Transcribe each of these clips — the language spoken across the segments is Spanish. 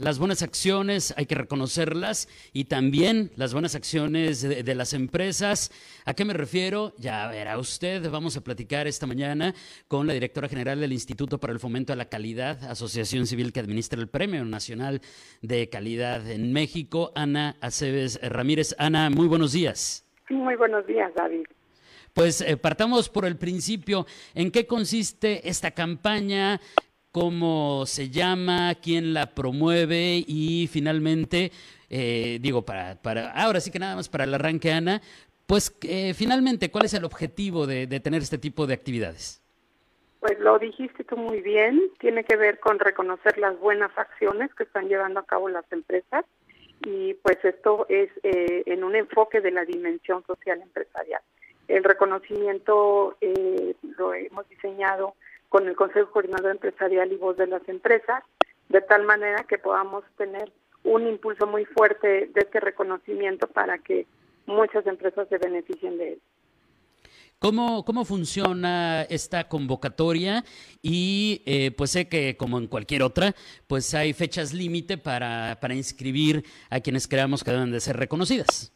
las buenas acciones hay que reconocerlas y también las buenas acciones de, las empresas. ¿A qué me refiero? Ya verá usted, vamos a platicar esta mañana con la directora general del Instituto para el Fomento a la Calidad, asociación civil que administra el Premio Nacional de Calidad en México, Ana Aceves Ramírez. Ana, muy buenos días. Muy buenos días, David. Pues eh, partamos por el principio. ¿En qué consiste esta campaña? Cómo se llama, quién la promueve y finalmente, eh, digo, para, para, ahora sí que nada más para el arranque, Ana, pues eh, finalmente, ¿cuál es el objetivo de, tener este tipo de actividades? Pues lo dijiste tú muy bien, tiene que ver con reconocer las buenas acciones que están llevando a cabo las empresas y pues esto es eh, en un enfoque de la dimensión social empresarial. El reconocimiento lo hemos diseñado con el Consejo Coordinador Empresarial y Voz de las Empresas, de tal manera que podamos tener un impulso muy fuerte de este reconocimiento para que muchas empresas se beneficien de él. ¿Cómo, ¿Cómo funciona esta convocatoria? Y eh, pues sé que como en cualquier otra, pues hay fechas límite para, para inscribir a quienes creamos que deben de ser reconocidas.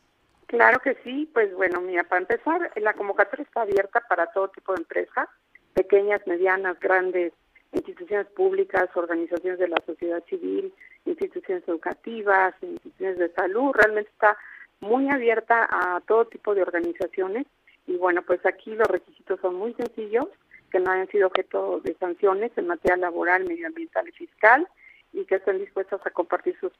Claro que sí, pues bueno, mira, para empezar, la convocatoria está abierta para todo tipo de empresas pequeñas, medianas, grandes, instituciones públicas, organizaciones de la sociedad civil, instituciones educativas, instituciones de salud, realmente está muy abierta a todo tipo de organizaciones. Y bueno, pues aquí los requisitos son muy sencillos, que no hayan sido objeto de sanciones en materia laboral, medioambiental y fiscal y que estén dispuestos a compartir sus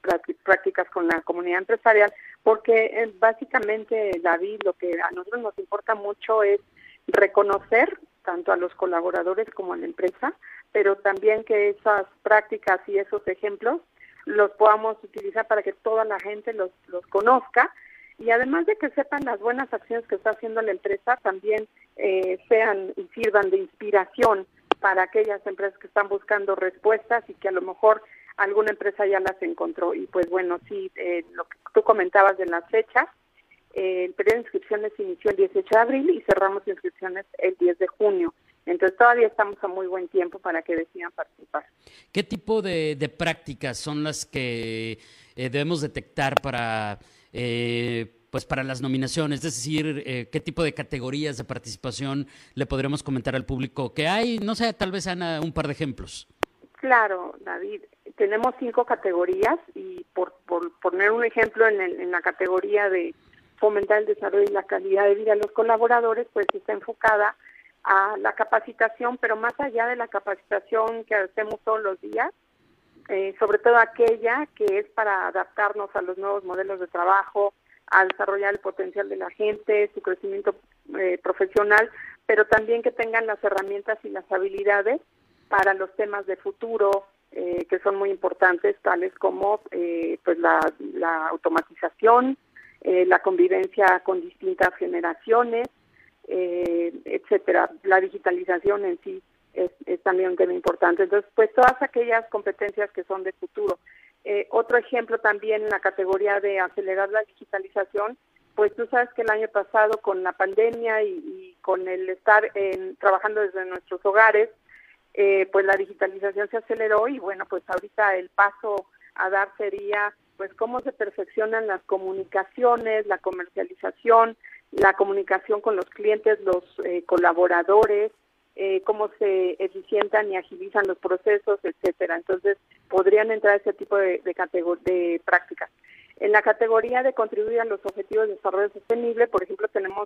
prácticas con la comunidad empresarial, porque eh, básicamente, David, lo que a nosotros nos importa mucho es reconocer tanto a los colaboradores como a la empresa, pero también que esas prácticas y esos ejemplos los podamos utilizar para que toda la gente los, los conozca y además de que sepan las buenas acciones que está haciendo la empresa, también eh, sean y sirvan de inspiración para aquellas empresas que están buscando respuestas y que a lo mejor alguna empresa ya las encontró. Y pues bueno, sí, eh, lo que tú comentabas de las fechas, el periodo de inscripciones inició el 18 de abril y cerramos inscripciones el 10 de junio. Entonces todavía estamos a muy buen tiempo para que decidan participar. ¿Qué tipo de, prácticas son las que eh, debemos detectar para, eh, pues para las nominaciones? Es decir, eh, ¿qué tipo de categorías de participación le podremos comentar al público que hay? No sé, tal vez Ana, un par de ejemplos. Claro, David. Tenemos cinco categorías y por, poner un ejemplo en, en la categoría de fomentar el desarrollo y la calidad de vida de los colaboradores, pues está enfocada a la capacitación, pero más allá de la capacitación que hacemos todos los días, eh, sobre todo aquella que es para adaptarnos a los nuevos modelos de trabajo, a desarrollar el potencial de la gente, su crecimiento eh, profesional, pero también que tengan las herramientas y las habilidades para los temas de futuro eh, que son muy importantes, tales como pues la, la automatización, eh, la convivencia con distintas generaciones, eh, etcétera. La digitalización en sí es, también un tema importante. Entonces, pues todas aquellas competencias que son de futuro. Eh, otro ejemplo también en la categoría de acelerar la digitalización, pues tú sabes que el año pasado con la pandemia y, con el estar en, trabajando desde nuestros hogares, pues la digitalización se aceleró y bueno, pues ahorita el paso a dar sería pues cómo se perfeccionan las comunicaciones, la comercialización, la comunicación con los clientes, los eh, colaboradores, eh, cómo se eficientan y agilizan los procesos, etcétera. Entonces, podrían entrar ese tipo de, de, de prácticas. En la categoría de contribuir a los objetivos de desarrollo sostenible, por ejemplo, tenemos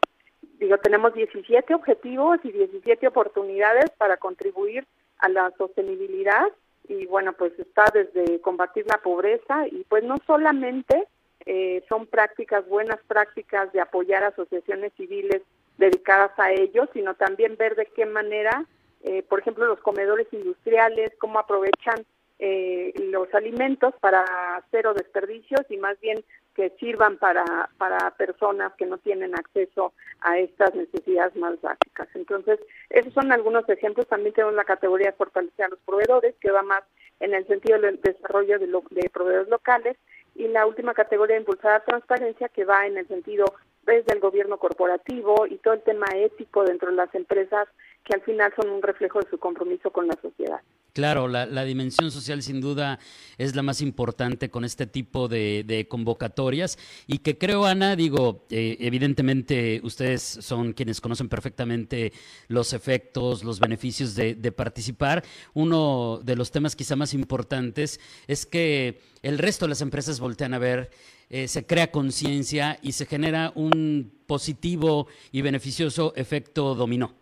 digo, tenemos 17 objetivos y 17 oportunidades para contribuir a la sostenibilidad y bueno, pues está desde combatir la pobreza y pues no solamente eh, son prácticas, buenas prácticas de apoyar asociaciones civiles dedicadas a ellos, sino también ver de qué manera, eh, por ejemplo, los comedores industriales, cómo aprovechan eh, los alimentos para cero desperdicios y más bien que sirvan para, para personas que no tienen acceso a estas necesidades más básicas. Entonces, esos son algunos ejemplos. También tenemos la categoría de fortalecer a los proveedores, que va más en el sentido del desarrollo de, de proveedores locales. y la última categoría impulsar transparencia que va en el sentido desde el gobierno corporativo y todo el tema ético dentro de las empresas que al final son un reflejo de su compromiso con la sociedad. Claro, la, dimensión social sin duda es la más importante con este tipo de, convocatorias y que creo, Ana, digo, eh, evidentemente ustedes son quienes conocen perfectamente los efectos, los beneficios de, participar. Uno de los temas quizá más importantes es que el resto de las empresas voltean a ver, eh, se crea conciencia y se genera un positivo y beneficioso efecto dominó.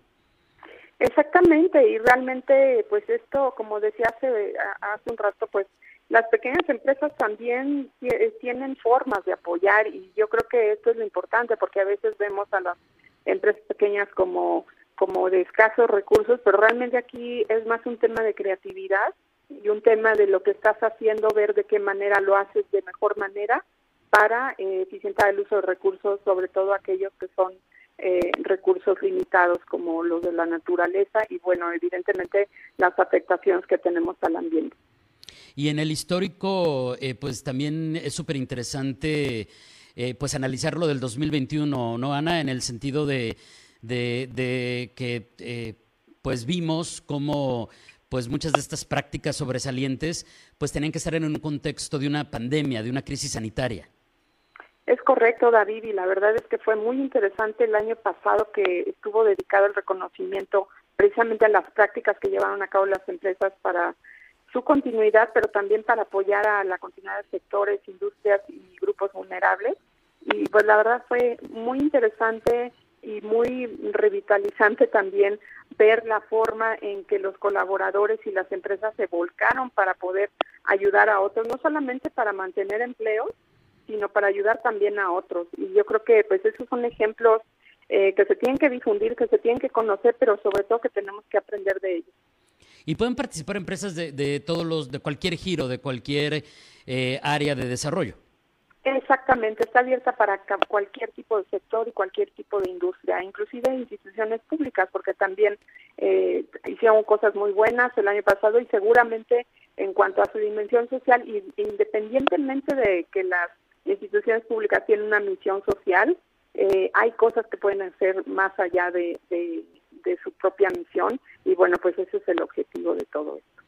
Exactamente, y realmente, pues esto, como decía hace, hace un rato, pues las pequeñas empresas también eh, tienen formas de apoyar y yo creo que esto es lo importante porque a veces vemos a las empresas pequeñas como, como de escasos recursos, pero realmente aquí es más un tema de creatividad y un tema de lo que estás haciendo, ver de qué manera lo haces de mejor manera para eh, eficientar el uso de recursos, sobre todo aquellos que son eh, recursos limitados como los de la naturaleza y bueno, evidentemente las afectaciones que tenemos al ambiente. Y en el histórico, eh, pues también es súper interesante eh, pues analizar lo del 2021, ¿no, Ana? En el sentido de, de, que pues vimos cómo pues muchas de estas prácticas sobresalientes pues tenían que estar en un contexto de una pandemia, de una crisis sanitaria. Es correcto, David, y la verdad es que fue muy interesante el año pasado que estuvo dedicado el reconocimiento precisamente a las prácticas que llevaron a cabo las empresas para su continuidad, pero también para apoyar a la continuidad de sectores, industrias y grupos vulnerables. Y pues la verdad fue muy interesante y muy revitalizante también ver la forma en que los colaboradores y las empresas se volcaron para poder ayudar a otros, no solamente para mantener empleos, sino para ayudar también a otros. Y yo creo que pues esos son ejemplos eh, que se tienen que difundir, que se tienen que conocer, pero sobre todo que tenemos que aprender de ellos. Y pueden participar empresas de, de todos los, de cualquier giro, de cualquier eh, área de desarrollo. Exactamente, está abierta para cualquier tipo de sector y cualquier tipo de industria, inclusive instituciones públicas, porque también eh, hicieron cosas muy buenas el año pasado y seguramente en cuanto a su dimensión social, independientemente de que las instituciones públicas tienen una misión social, eh, hay cosas que pueden hacer más allá de, de, su propia misión y bueno, pues ese es el objetivo de todo esto.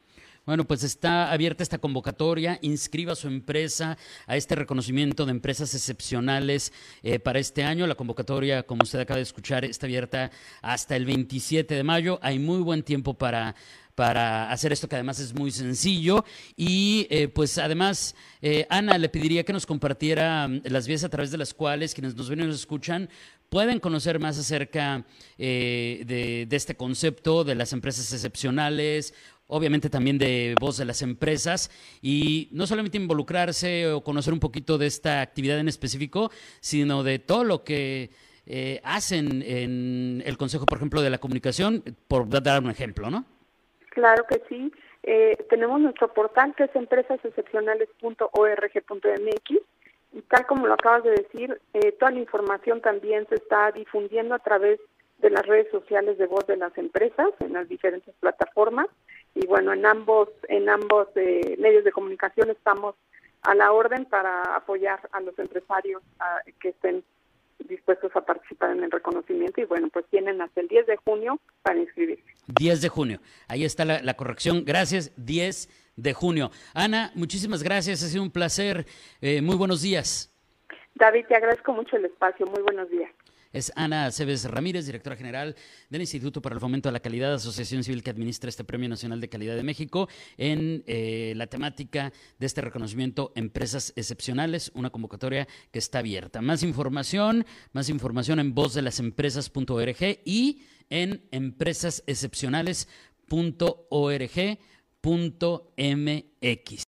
Bueno, pues está abierta esta convocatoria. Inscriba su empresa a este reconocimiento de empresas excepcionales eh, para este año. La convocatoria, como usted acaba de escuchar, está abierta hasta el 27 de mayo. Hay muy buen tiempo para para hacer esto que además es muy sencillo. Y eh, pues además, eh, Ana, le pediría que nos compartiera mm, las vías a través de las cuales quienes nos ven y nos escuchan pueden conocer más acerca eh, de, de, este concepto de las empresas excepcionales, obviamente también de voz de las empresas y no solamente involucrarse o conocer un poquito de esta actividad en específico, sino de todo lo que hacen en el Consejo, por ejemplo, de la Comunicación, por dar un ejemplo, ¿no? Claro que sí. Eh, tenemos nuestro portal que es empresasexcepcionales.org.mx y tal como lo acabas de decir, eh, toda la información también se está difundiendo a través de las redes sociales de voz de las empresas en las diferentes plataformas y bueno en ambos en ambos eh, medios de comunicación estamos a la orden para apoyar a los empresarios que estén dispuestos a participar en el reconocimiento y bueno, pues tienen hasta el 10 de junio para inscribirse. 10 de junio, ahí está la, corrección, gracias, 10 de junio. Ana, muchísimas gracias, ha sido un placer, eh, muy buenos días. David, te agradezco mucho el espacio, muy buenos días es Ana Cebes Ramírez, directora general del Instituto para el Fomento de la Calidad, Asociación Civil que administra este Premio Nacional de Calidad de México, en eh, la temática de este reconocimiento Empresas Excepcionales, una convocatoria que está abierta. Más información, más información en vozdelasempresas.org y en empresasexcepcionales.org.mx.